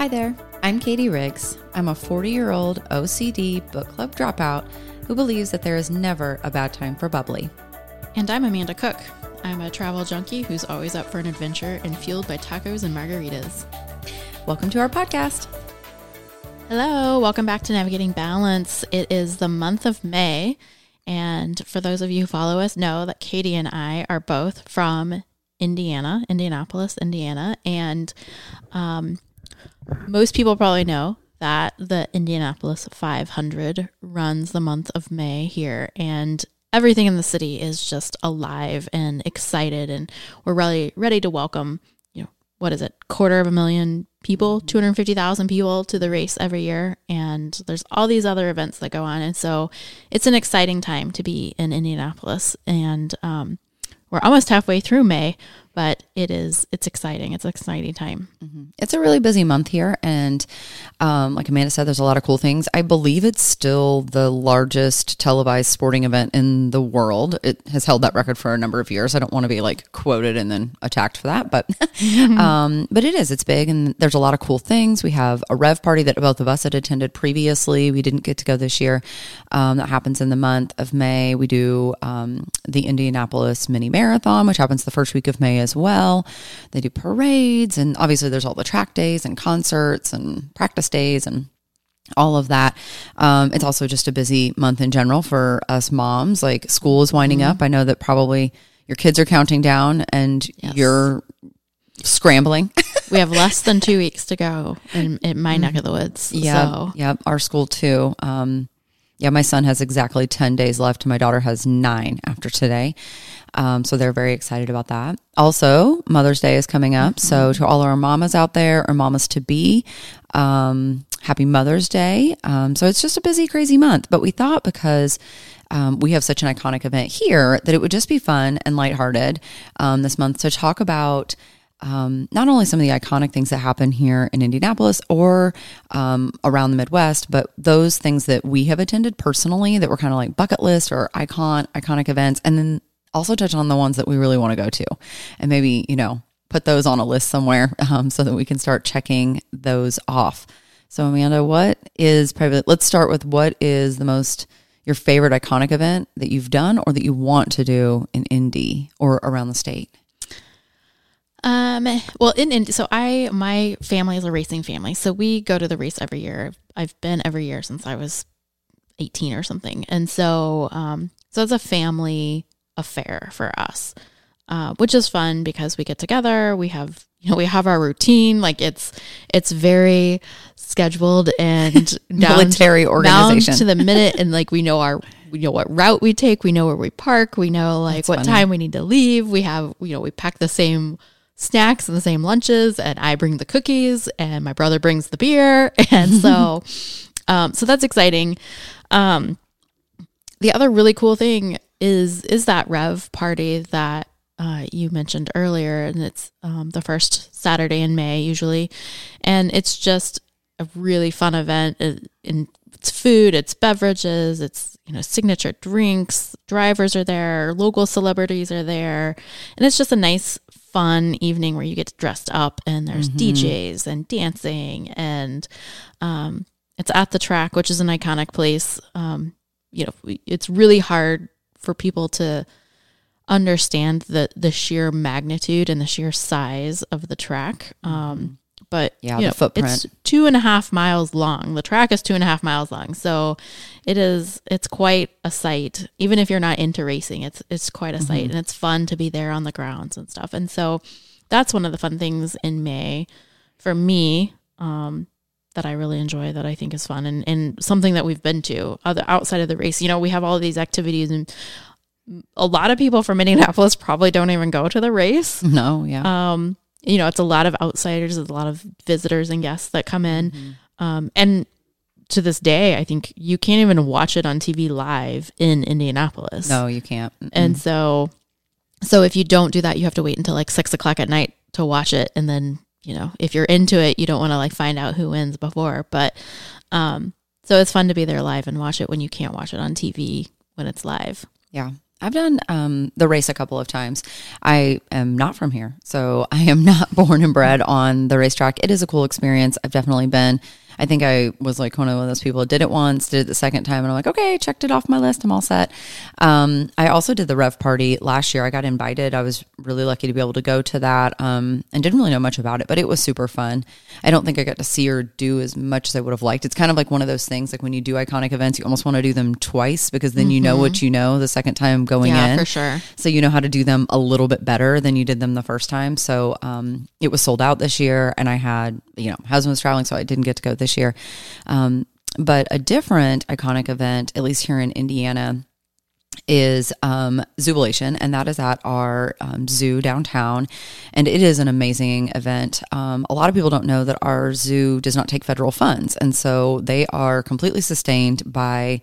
Hi there, I'm Katie Riggs. I'm a 40 year old OCD book club dropout who believes that there is never a bad time for bubbly. And I'm Amanda Cook. I'm a travel junkie who's always up for an adventure and fueled by tacos and margaritas. Welcome to our podcast. Hello, welcome back to Navigating Balance. It is the month of May. And for those of you who follow us, know that Katie and I are both from Indiana, Indianapolis, Indiana. And um, most people probably know that the Indianapolis 500 runs the month of May here. And everything in the city is just alive and excited. And we're really ready to welcome, you know, what is it, quarter of a million people, 250,000 people to the race every year. And there's all these other events that go on. And so it's an exciting time to be in Indianapolis. And um, we're almost halfway through May, but it is it's exciting. It's an exciting time. Mm-hmm. it's a really busy month here and um, like amanda said there's a lot of cool things. I believe it's still the largest televised sporting event in the world. It has held that record for a number of years. I don't want to be like quoted and then attacked for that but um, but it is it's big and there's a lot of cool things. We have a rev party that both of us had attended previously. We didn't get to go this year. Um, that happens in the month of may. We do um, the indianapolis mini marathon which happens the first week of may as well. They do parades, and obviously, there's all the track days and concerts and practice days and all of that. Um, it's also just a busy month in general for us moms. Like school is winding mm-hmm. up. I know that probably your kids are counting down and yes. you're scrambling. we have less than two weeks to go in, in my neck of the woods. Yeah. So. Yep. Our school too. Um, yeah, my son has exactly 10 days left. My daughter has nine after today. Um, so they're very excited about that. Also, Mother's Day is coming up. Mm-hmm. So to all our mamas out there or mamas to be, um, happy Mother's Day. Um, so it's just a busy, crazy month. But we thought because um, we have such an iconic event here that it would just be fun and lighthearted um, this month to talk about um, not only some of the iconic things that happen here in Indianapolis or um, around the Midwest, but those things that we have attended personally that were kind of like bucket list or icon iconic events, and then also touch on the ones that we really want to go to, and maybe you know put those on a list somewhere um, so that we can start checking those off. So Amanda, what is probably let's start with what is the most your favorite iconic event that you've done or that you want to do in Indy or around the state? Um, well, in, so I my family is a racing family, so we go to the race every year. I've been every year since I was eighteen or something, and so um, so it's a family affair for us, uh, which is fun because we get together. We have you know we have our routine. Like it's it's very scheduled and military down, organization down to the minute, and like we know our we know what route we take. We know where we park. We know like That's what funny. time we need to leave. We have you know we pack the same snacks and the same lunches and I bring the cookies and my brother brings the beer and so um, so that's exciting. Um, the other really cool thing is is that Rev party that uh, you mentioned earlier, and it's um, the first Saturday in May usually, and it's just a really fun event. In it's food, it's beverages, it's you know signature drinks. Drivers are there, local celebrities are there, and it's just a nice fun evening where you get dressed up and there's mm-hmm. DJs and dancing and um, it's at the track, which is an iconic place. Um, you know, it's really hard for people to understand the the sheer magnitude and the sheer size of the track. Um, mm-hmm but yeah, the know, footprint. It's two and a half miles long. The track is two and a half miles long, so it is. It's quite a sight. Even if you're not into racing, it's it's quite a mm-hmm. sight, and it's fun to be there on the grounds and stuff. And so that's one of the fun things in May for me um, that I really enjoy. That I think is fun and and something that we've been to other outside of the race. You know, we have all these activities and a lot of people from Indianapolis probably don't even go to the race. No, yeah. Um, you know, it's a lot of outsiders, a lot of visitors and guests that come in. Mm-hmm. Um, and to this day, I think you can't even watch it on TV live in Indianapolis. No, you can't. Mm-mm. And so, so if you don't do that, you have to wait until like six o'clock at night to watch it. And then, you know, if you're into it, you don't want to like find out who wins before. But, um, so it's fun to be there live and watch it when you can't watch it on TV when it's live. Yeah. I've done um, the race a couple of times. I am not from here, so I am not born and bred on the racetrack. It is a cool experience. I've definitely been I think I was like one of those people that did it once, did it the second time, and I'm like, okay, checked it off my list. I'm all set. Um, I also did the Rev Party last year. I got invited. I was really lucky to be able to go to that um, and didn't really know much about it, but it was super fun. I don't think I got to see or do as much as I would have liked. It's kind of like one of those things like when you do iconic events, you almost want to do them twice because then mm-hmm. you know what mm-hmm. you know the second time going yeah, in. for sure. So you know how to do them a little bit better than you did them the first time. So um, it was sold out this year, and I had, you know, husband was traveling, so I didn't get to go this year. Um, but a different iconic event, at least here in Indiana, is um, and that is at our um, zoo downtown. And it is an amazing event. Um, a lot of people don't know that our zoo does not take federal funds, and so they are completely sustained by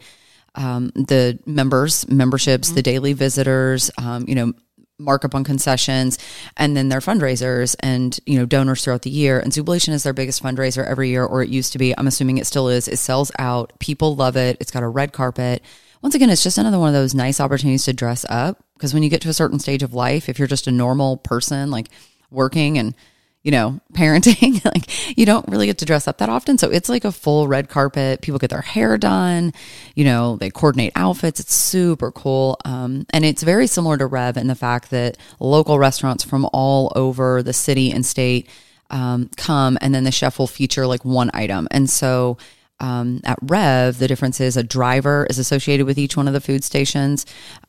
um, the members, memberships, mm-hmm. the daily visitors. Um, you know, markup on concessions and then their fundraisers and you know donors throughout the year. And Zoobilation is their biggest fundraiser every year or it used to be. I'm assuming it still is. It sells out. People love it. It's got a red carpet. Once again it's just another one of those nice opportunities to dress up. Because when you get to a certain stage of life if you're just a normal person like working and you know, parenting. like you don't really get to dress up that often. So it's like a full red carpet. People get their hair done, you know, they coordinate outfits. It's super cool. Um, and it's very similar to Rev in the fact that local restaurants from all over the city and state um, come and then the chef will feature like one item. And so um, at Rev, the difference is a driver is associated with each one of the food stations.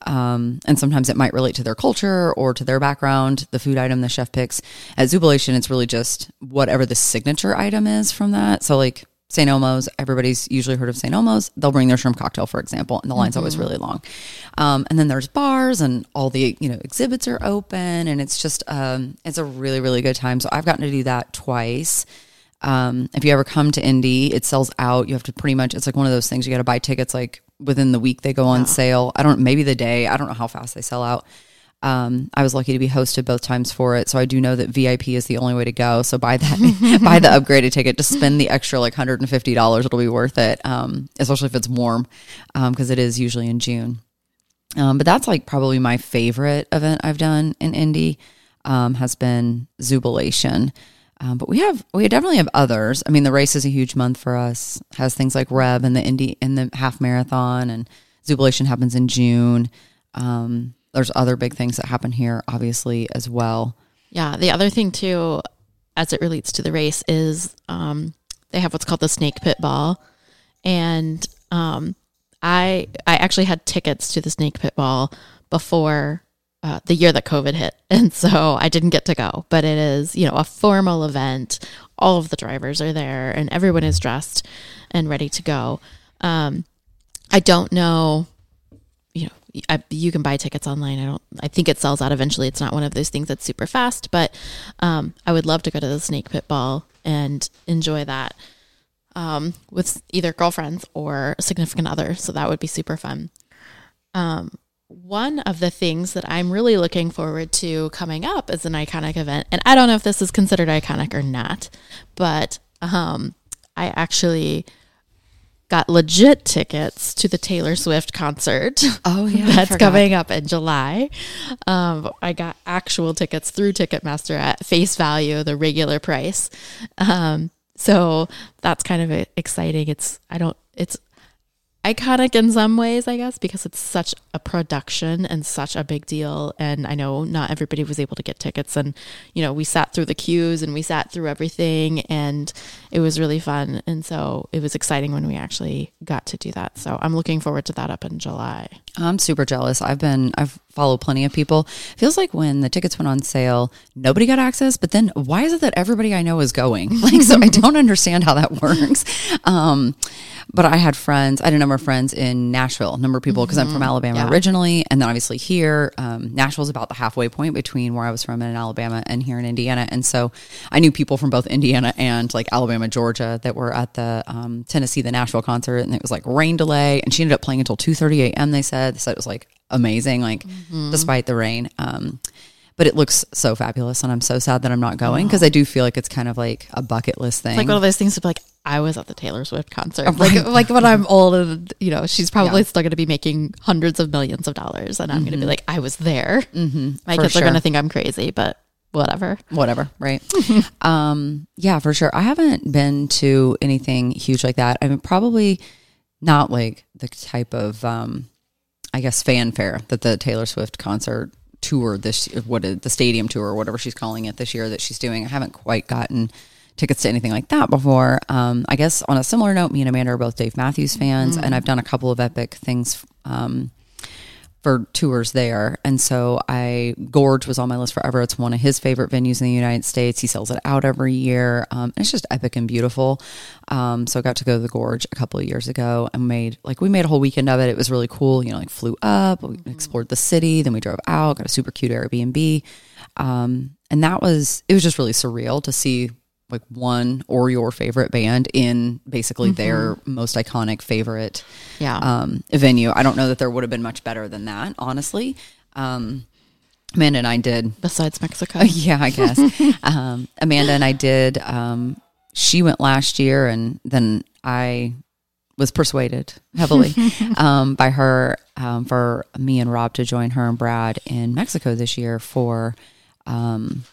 Um, and sometimes it might relate to their culture or to their background, the food item the chef picks. At Zoobilation, it's really just whatever the signature item is from that. So, like St. Elmo's, everybody's usually heard of St. Elmo's. They'll bring their shrimp cocktail, for example, and the line's mm-hmm. always really long. Um, and then there's bars and all the, you know, exhibits are open and it's just, um, it's a really, really good time. So I've gotten to do that twice. Um, if you ever come to Indy, it sells out. You have to pretty much, it's like one of those things you got to buy tickets like within the week they go on yeah. sale. I don't, maybe the day. I don't know how fast they sell out. Um, I was lucky to be hosted both times for it, so I do know that VIP is the only way to go. So buy that, buy the upgraded ticket. Just spend the extra like hundred and fifty dollars; it'll be worth it. Um, especially if it's warm, because um, it is usually in June. Um, but that's like probably my favorite event I've done in Indy. Um, has been Zoobilation. Um, but we have we definitely have others. I mean, the race is a huge month for us. Has things like Rev and the Indy and the half marathon and Zoobilation happens in June. Um, there's other big things that happen here, obviously as well. Yeah, the other thing too, as it relates to the race, is um, they have what's called the Snake Pit Ball, and um, I I actually had tickets to the Snake Pit Ball before uh, the year that COVID hit. And so I didn't get to go, but it is, you know, a formal event. All of the drivers are there and everyone is dressed and ready to go. Um, I don't know, you know, I, you can buy tickets online. I don't, I think it sells out eventually. It's not one of those things that's super fast, but um, I would love to go to the Snake Pit Ball and enjoy that um, with either girlfriends or a significant other. So that would be super fun. Um, one of the things that I'm really looking forward to coming up as an iconic event, and I don't know if this is considered iconic or not, but um, I actually got legit tickets to the Taylor Swift concert. Oh yeah, that's coming up in July. Um, I got actual tickets through Ticketmaster at face value, the regular price. Um, so that's kind of exciting. It's I don't. It's iconic in some ways, I guess, because it's such a production and such a big deal. And I know not everybody was able to get tickets. And, you know, we sat through the queues and we sat through everything and it was really fun. And so it was exciting when we actually got to do that. So I'm looking forward to that up in July. I'm super jealous. I've been, I've followed plenty of people. Feels like when the tickets went on sale, nobody got access, but then why is it that everybody I know is going? Like, so I don't understand how that works. Um, but I had friends, I had a number of friends in Nashville, a number of people, because mm-hmm. I'm from mm-hmm. Alabama yeah. originally. And then obviously here, um, Nashville's about the halfway point between where I was from in Alabama and here in Indiana. And so I knew people from both Indiana and like Alabama, Georgia that were at the um, Tennessee, the Nashville concert. And it was like rain delay. And she ended up playing until 2.30 a.m., they said. They said it was like amazing, like mm-hmm. despite the rain. Um, but it looks so fabulous, and I'm so sad that I'm not going because I do feel like it's kind of like a bucket list thing. Like one of those things to be like, I was at the Taylor Swift concert. Like like when I'm old and you know, she's probably Yeah. still gonna be making hundreds of millions of dollars and I'm gonna be like, I was there. Mm-hmm. My For kids are gonna think I'm crazy, but whatever. whatever, right? um, yeah, for sure. I haven't been to anything huge like that. I mean, probably not like the type of, um, I guess, fanfare that the Taylor Swift concert tour this what the stadium tour or whatever she's calling it this year that she's doing. I haven't quite gotten tickets to anything like that before. Um, I guess on a similar note, me and Amanda are both Dave Matthews fans, and I've done a couple of epic things. Um, for tours there. And so I Gorge was on my list forever. It's one of his favorite venues in the United States. He sells it out every year. Um, and it's just epic and beautiful. Um, so I got to go to the Gorge a couple of years ago and made like we made a whole weekend of it. It was really cool. You know, like flew up, we explored the city, then we drove out, got a super cute Airbnb. Um, and that was it was just really surreal to see like one or your favorite band in basically their most iconic favorite Yeah. um, venue. I don't know that there would have been much better than that, honestly. Um, Amanda and I did. Besides Mexico. Yeah, I guess. um, Amanda and I did. Um, she went last year, and then I was persuaded heavily um, by her um, for me and Rob to join her and Brad in Mexico this year for um,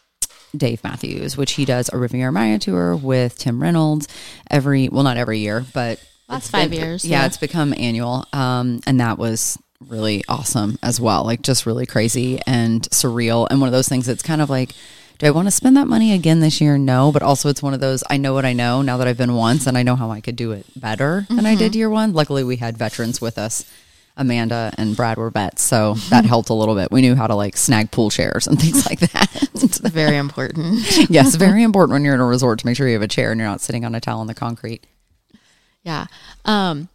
Dave Matthews, which he does a Riviera Maya tour with Tim Reynolds every well, not every year, but Last five been- years, Yeah, yeah. it's become annual, um, and that was really awesome as well. Like just really crazy and surreal, and one of those things that's kind of like. Do I want to spend that money again this year? No, but also it's one of those I know what I know now that I've been once and I know how I could do it better than I did year one. Luckily, we had veterans with us. Amanda and Brad were vets, so that helped a little bit. We knew how to like snag pool chairs and things like that. it's Very important. yes, very important when you're in a resort to make sure you have a chair and you're not sitting on a towel on the concrete. Yeah. Um.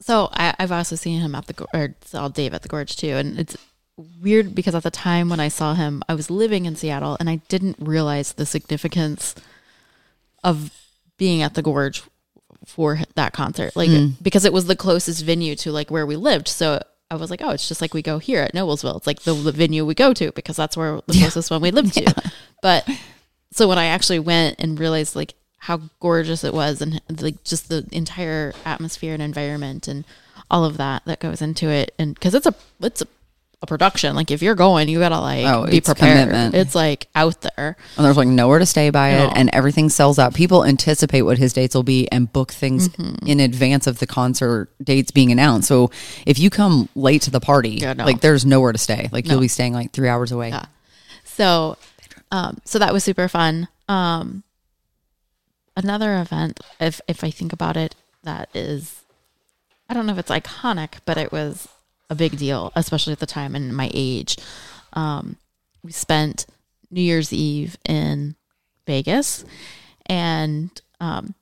So I, I've also seen him at the or saw Dave at the Gorge too, and it's weird because at the time when I saw him, I was living in Seattle, and I didn't realize the significance of being at the Gorge for that concert, like hmm. because it was the closest venue to like where we lived. So I was like, oh, it's just like we go here at Noblesville. It's like the, the venue we go to because that's where the closest one we lived to. But so when I actually went and realized like how gorgeous it was and like just the entire atmosphere and environment and all of that that goes into it and because it's a it's a, a production like if you're going you gotta like Oh, be it's prepared commitment. it's like out there And there's like nowhere to stay by it, and everything sells out. People anticipate what his dates will be and book things in advance of the concert dates being announced. So if you come late to the party, Yeah, no. like there's nowhere to stay. Like you'll be staying like three hours away. Yeah. so um so that was super fun um another event if if i think about it that is i don't know if it's iconic but it was a big deal especially at the time and my age um we spent new year's eve in vegas and um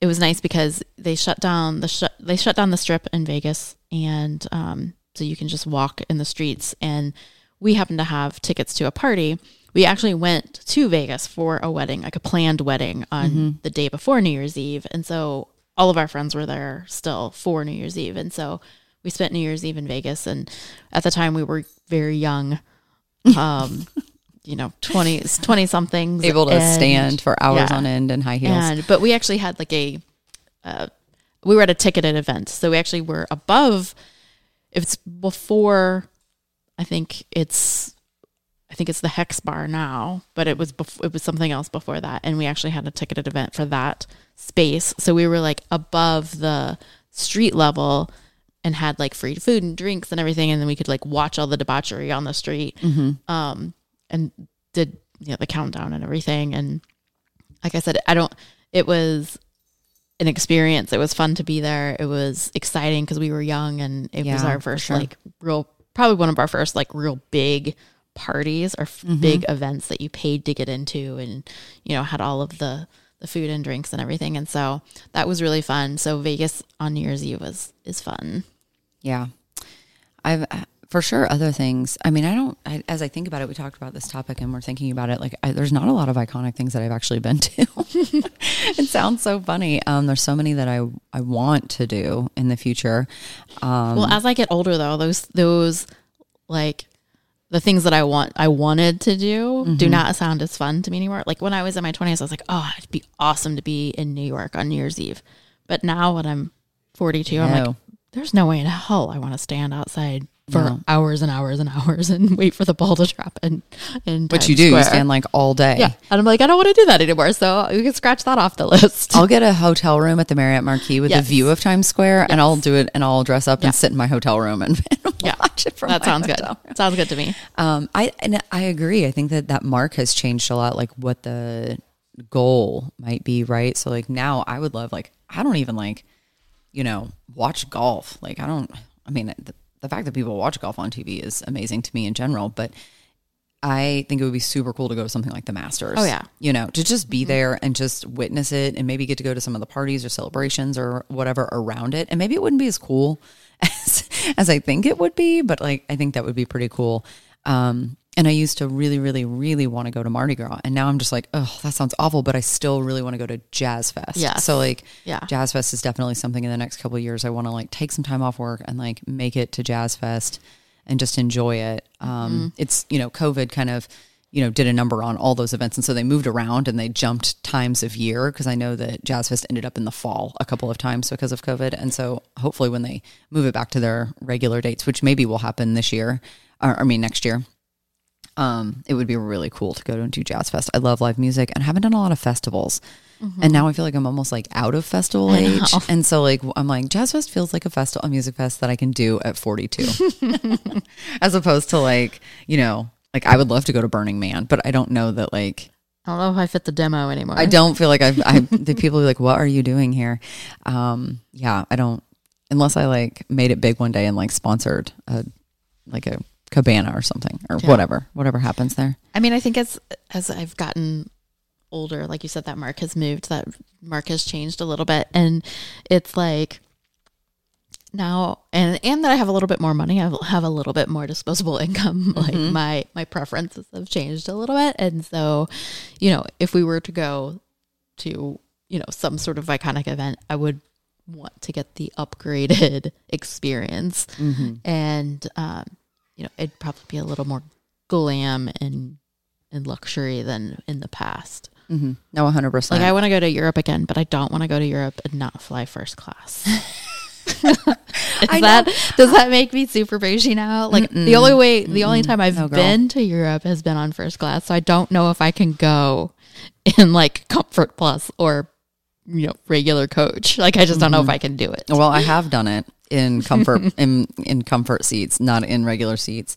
it was nice because they shut down the shut they shut down the strip in Vegas and um so you can just walk in the streets and we happened to have tickets to a party. We actually went to Vegas for a wedding, like a planned wedding on the day before New Year's Eve. And so all of our friends were there still for New Year's Eve. And so we spent New Year's Eve in Vegas and at the time we were very young. Um you know, 20 20 somethings Able to and- stand for hours yeah. on end in high heels. and but we actually had like a uh, we were at a ticketed event so we actually were above if it's before i think it's i think it's the hex bar now but it was bef- it was something else before that and we actually had a ticketed event for that space so we were like above the street level and had like free food and drinks and everything and then we could like watch all the debauchery on the street um and did you know the countdown and everything and like I said, I don't. It was an experience. It was fun to be there. It was exciting because we were young, and it was our first sure. like real, probably one of our first like real big parties or Mm-hmm. big events that you paid to get into, and you know had all of the the food and drinks and everything. And so that was really fun. So Vegas on New Year's Eve was is fun. Yeah. I've uh, for sure other things. I mean, I don't, I, as I think about it, we talked about this topic and we're thinking about it. Like, I, there's not a lot of iconic things that I've actually been to. it sounds so funny. Um, there's so many that I, I want to do in the future. Um, Well, as I get older, though, those those like the things that I want I wanted to do mm-hmm. do not sound as fun to me anymore. Like when I was in my 20s I was like, "Oh, it'd be awesome to be in New York on New Year's Eve." But now when I'm 42, no. I'm like, there's no way in hell I want to stand outside for no. hours and hours and hours and wait for the ball to drop and and what you do Square. you stand like all day yeah and i'm like i don't want to do that anymore so we can scratch that off the list i'll get a hotel room at the marriott marquis with yes. a view of times square yes. and i'll do it and i'll dress up yeah. and sit in my hotel room and, and yeah. watch it from that sounds good room. sounds good to me um i and i agree i think that that mark has changed a lot like what the goal might be right so like now i would love like i don't even like you know watch golf like i don't i mean the, the fact that people watch golf on TV is amazing to me in general, but I think it would be super cool to go to something like the Masters. Oh yeah. You know, to just be mm-hmm. there and just witness it and maybe get to go to some of the parties or celebrations or whatever around it. And maybe it wouldn't be as cool as as I think it would be, but like I think that would be pretty cool. Um, and I used to really, really, really want to go to Mardi Gras. And now I'm just like, oh, that sounds awful, but I still really want to go to Jazz Fest. Yeah. So like yeah. Jazz Fest is definitely something in the next couple years I want to like take some time off work and like make it to Jazz Fest and just enjoy it. Um, mm-hmm. it's, you know, COVID kind of, you know, did a number on all those events. And so they moved around and they jumped times of year because I know that Jazz Fest ended up in the fall a couple of times because of COVID. And so hopefully when they move it back to their regular dates, which maybe will happen this year, or I mean next year, um, it would be really cool to go to and do Jazz Fest. I love live music and I haven't done a lot of festivals. Mm-hmm. And now I feel like I'm almost like out of festival age. And so like I'm like Jazz Fest feels like a festival a music fest that I can do at 42. As opposed to like, you know, like I would love to go to Burning Man, but I don't know that like I don't know if I fit the demo anymore. I don't feel like I've, I, the people are like, what are you doing here? Um, yeah, I don't, unless I like made it big one day and like sponsored a, like a cabana or something or yeah. whatever whatever happens there i mean i think as as i've gotten older like you said that mark has moved that mark has changed a little bit and it's like now and and that i have a little bit more money i have a little bit more disposable income like mm-hmm. my my preferences have changed a little bit and so you know if we were to go to you know some sort of iconic event i would want to get the upgraded experience mm-hmm. and um you know, it'd probably be a little more glam and and luxury than in the past. Mm-hmm. No, hundred percent. Like I want to go to Europe again, but I don't want to go to Europe and not fly first class. Is that does that make me super bougie now? Like Mm-mm. the only way, the Mm-mm. only time I've no, been to Europe has been on first class, so I don't know if I can go in like comfort plus or you know regular coach. Like I just don't mm-hmm. know if mm-hmm. I can do it. Well, I have done it, in comfort in in comfort seats, not in regular seats.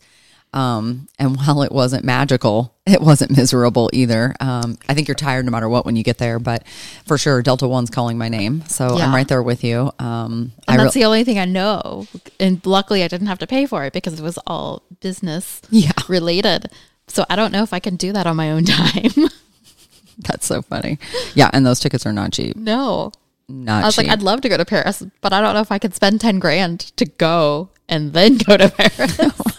Um, and while it wasn't magical, it wasn't miserable either. Um, I think you're tired no matter what when you get there, but for sure, Delta One's calling my name, so yeah. I'm right there with you. Um, and that's re- the only thing I know. And luckily, I didn't have to pay for it because it was all business yeah. related. So I don't know if I can do that on my own time. that's so funny. Yeah, and those tickets are not cheap. No not. I was cheap. like, I'd love to go to Paris, but I don't know if I could spend ten grand to go and then go to Paris.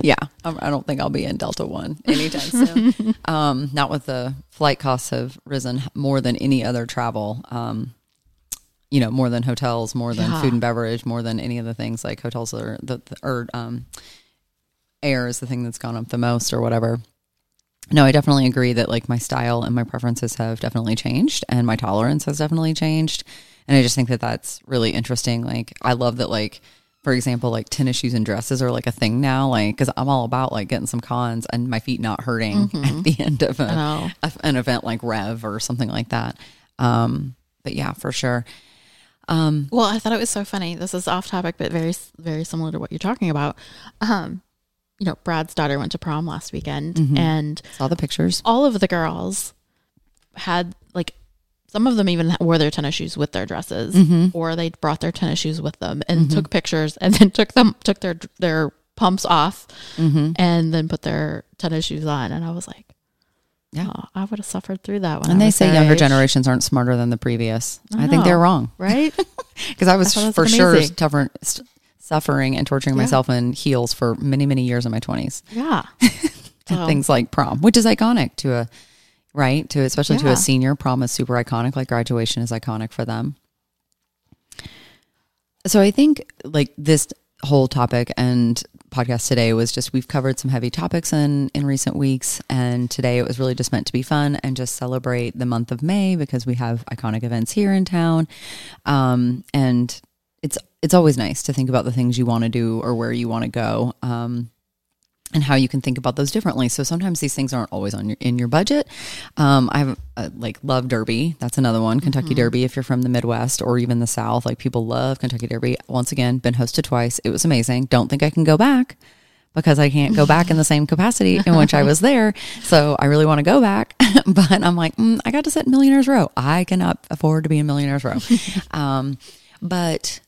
yeah, I don't think I'll be in Delta One anytime soon. um, not with the flight costs have risen more than any other travel. Um, you know, more than hotels, more than yeah. food and beverage, more than any of the things like hotels are the, the or um, air is the thing that's gone up the most or whatever no, I definitely agree that like my style and my preferences have definitely changed and my tolerance has definitely changed. And I just think that that's really interesting. Like, I love that, like, for example, like tennis shoes and dresses are like a thing now. Like, cause I'm all about like getting some cons and my feet not hurting mm-hmm. at the end of a, a, an event like Rev or something like that. Um, but yeah, for sure. Um, well, I thought it was so funny. This is off topic, but very, very similar to what you're talking about. Um, you know, Brad's daughter went to prom last weekend mm-hmm. and saw the pictures. All of the girls had like some of them even wore their tennis shoes with their dresses mm-hmm. or they brought their tennis shoes with them and mm-hmm. took pictures and then took them took their their pumps off mm-hmm. and then put their tennis shoes on and I was like yeah, oh, I would have suffered through that one. And they say younger age. generations aren't smarter than the previous. I, I think they're wrong, right? Because I was I for sure tougher, suffering and torturing yeah. myself in heels for many, many years in my 20s. Yeah. Things like prom, which is iconic to a, right? To especially yeah. to a senior, prom is super iconic, like graduation is iconic for them. So I think like this whole topic and podcast today was just we've covered some heavy topics in in recent weeks and today it was really just meant to be fun and just celebrate the month of May because we have iconic events here in town um, and it's always nice to think about the things you want to do or where you want to go um, and how you can think about those differently. So sometimes these things aren't always on your in your budget. Um, I have uh, like love Derby. That's another one, Kentucky mm-hmm. Derby. If you're from the Midwest or even the South, like people love Kentucky Derby. Once again, been hosted twice. It was amazing. Don't think I can go back because I can't go back in the same capacity in which I was there. So I really want to go back, but I'm like, mm, I got to sit in Millionaires Row. I cannot afford to be in Millionaires Row. um, but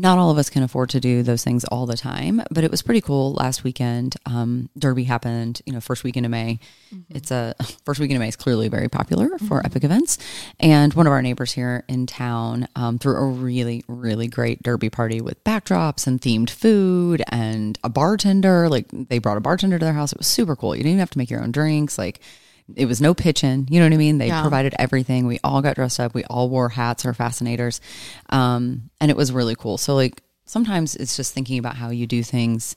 not all of us can afford to do those things all the time, but it was pretty cool last weekend. Um, Derby happened, you know, first weekend of May. Mm-hmm. It's a first weekend of May is clearly very popular for mm-hmm. epic events. And one of our neighbors here in town um, threw a really, really great Derby party with backdrops and themed food and a bartender. Like they brought a bartender to their house. It was super cool. You didn't even have to make your own drinks. Like it was no pitching. You know what I mean? They yeah. provided everything. We all got dressed up. We all wore hats or fascinators. Um, and it was really cool. So, like, sometimes it's just thinking about how you do things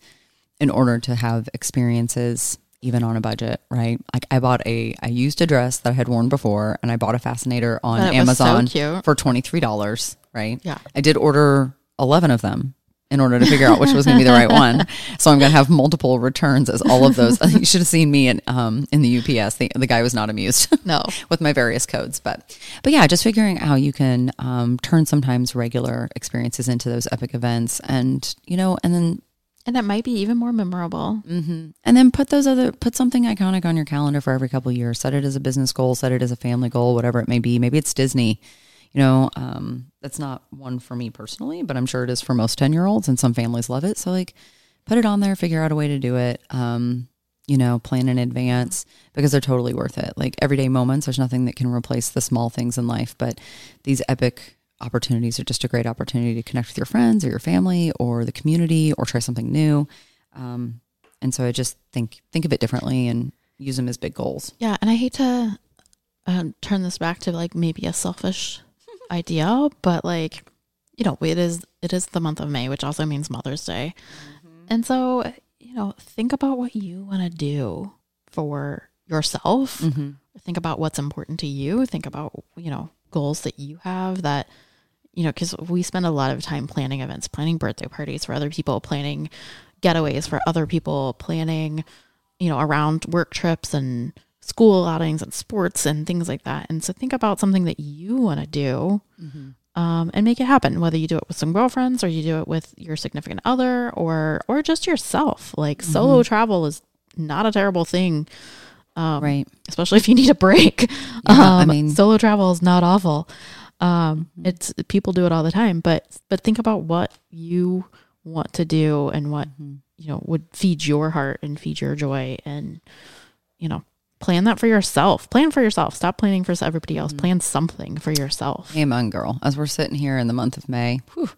in order to have experiences even on a budget, right? Like I bought a I used a dress that I had worn before and I bought a fascinator on Amazon so for $23, right? Yeah. I did order 11 of them in order to figure out which was going to be the right one. So I'm going to have multiple returns as all of those. you should have seen me in um, in the UPS. The, the guy was not amused. No, with my various codes, but but yeah, just figuring out how you can um, turn sometimes regular experiences into those epic events, and you know, and then and that might be even more memorable. Mm-hmm. And then put those other put something iconic on your calendar for every couple years. Set it as a business goal. Set it as a family goal. Whatever it may be. Maybe it's Disney you know, um, that's not one for me personally, but I'm sure it is for most 10 year olds and some families love it. So, like, put it on there, figure out a way to do it. Um, you know, plan in advance because they're totally worth it. Like everyday moments, there's nothing that can replace the small things in life, but these epic opportunities are just a great opportunity to connect with your friends or your family or the community or try something new. Um, and so I just think think of it differently and use them as big goals. Yeah, and I hate to um, turn this back to like maybe a selfish idea, but like, you know, it is it is the month of May, which also means Mother's Day. Mm-hmm. And so, you know, think about what you want to do for yourself. Mm-hmm. Think about what's important to you. Think about, you know, goals that you have that you know, because we spend a lot of time planning events, planning birthday parties for other people, planning getaways for other people, planning, you know, around work trips and school outings and sports and things like that. And so think about something that you want to do mm-hmm. um, and make it happen, whether you do it with some girlfriends or you do it with your significant other or or just yourself. Like mm-hmm. solo travel is not a terrible thing. Um, right. Especially if you need a break. Yeah, um, I mean, solo travel is not awful. Um, mm-hmm. It's people do it all the time, but but think about what you want to do and what mm-hmm. you know would feed your heart and feed your joy and you know plan that for yourself. Plan for yourself. Stop planning for everybody else. Mm-hmm. Plan something for yourself. Amen, girl. As we're sitting here in the month of May, whew,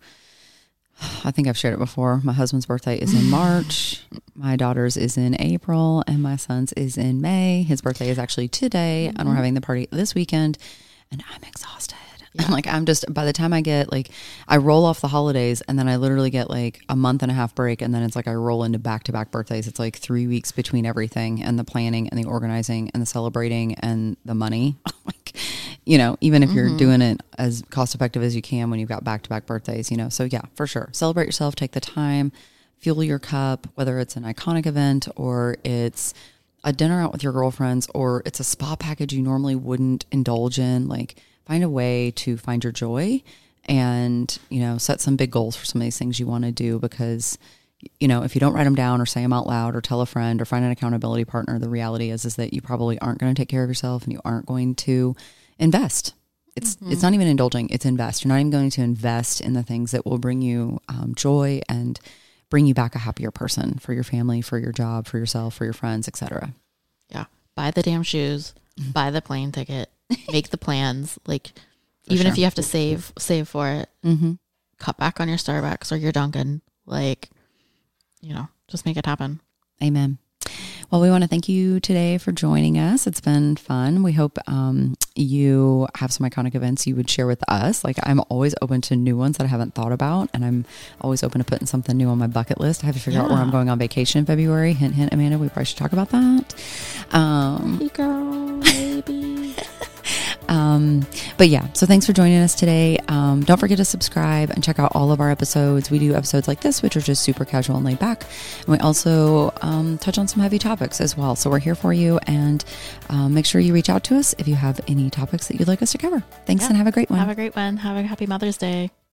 I think I've shared it before. My husband's birthday is in March. my daughter's is in April, and my son's is in May. His birthday is actually today, mm-hmm. and we're mm-hmm. having the party this weekend. And I'm exhausted. Yeah. like I'm just by the time I get like I roll off the holidays and then I literally get like a month and a half break and then it's like I roll into back to back birthdays. It's like three weeks between everything and the planning and the organizing and the celebrating and the money. like you know, even if you're mm-hmm. doing it as cost effective as you can when you've got back to back birthdays, you know. So yeah, for sure. Celebrate yourself, take the time, fuel your cup, whether it's an iconic event or it's a dinner out with your girlfriends or it's a spa package you normally wouldn't indulge in, like find a way to find your joy and, you know, set some big goals for some of these things you want to do because you know, if you don't write them down or say them out loud or tell a friend or find an accountability partner, the reality is is that you probably aren't going to take care of yourself and you aren't going to invest. It's mm-hmm. it's not even indulging; it's invest. You're not even going to invest in the things that will bring you um, joy and bring you back a happier person for your family, for your job, for yourself, for your friends, etc. Yeah, buy the damn shoes, mm-hmm. buy the plane ticket, make the plans. Like, for even sure. if you have to save, save for it. Mm-hmm. Cut back on your Starbucks or your Dunkin'. Like, you know, just make it happen. Amen. Well, we want to thank you today for joining us. It's been fun. We hope um, you have some iconic events you would share with us. Like, I'm always open to new ones that I haven't thought about, and I'm always open to putting something new on my bucket list. I have to figure yeah. out where I'm going on vacation in February. Hint, hint, Amanda, we probably should talk about that. Um, hey girl. Um, but yeah, so thanks for joining us today. Um, don't forget to subscribe and check out all of our episodes. We do episodes like this, which are just super casual and laid back. And we also um, touch on some heavy topics as well. So we're here for you. And um, make sure you reach out to us if you have any topics that you'd like us to cover. Thanks yeah. and have a great one. Have a great one. Have a happy Mother's Day.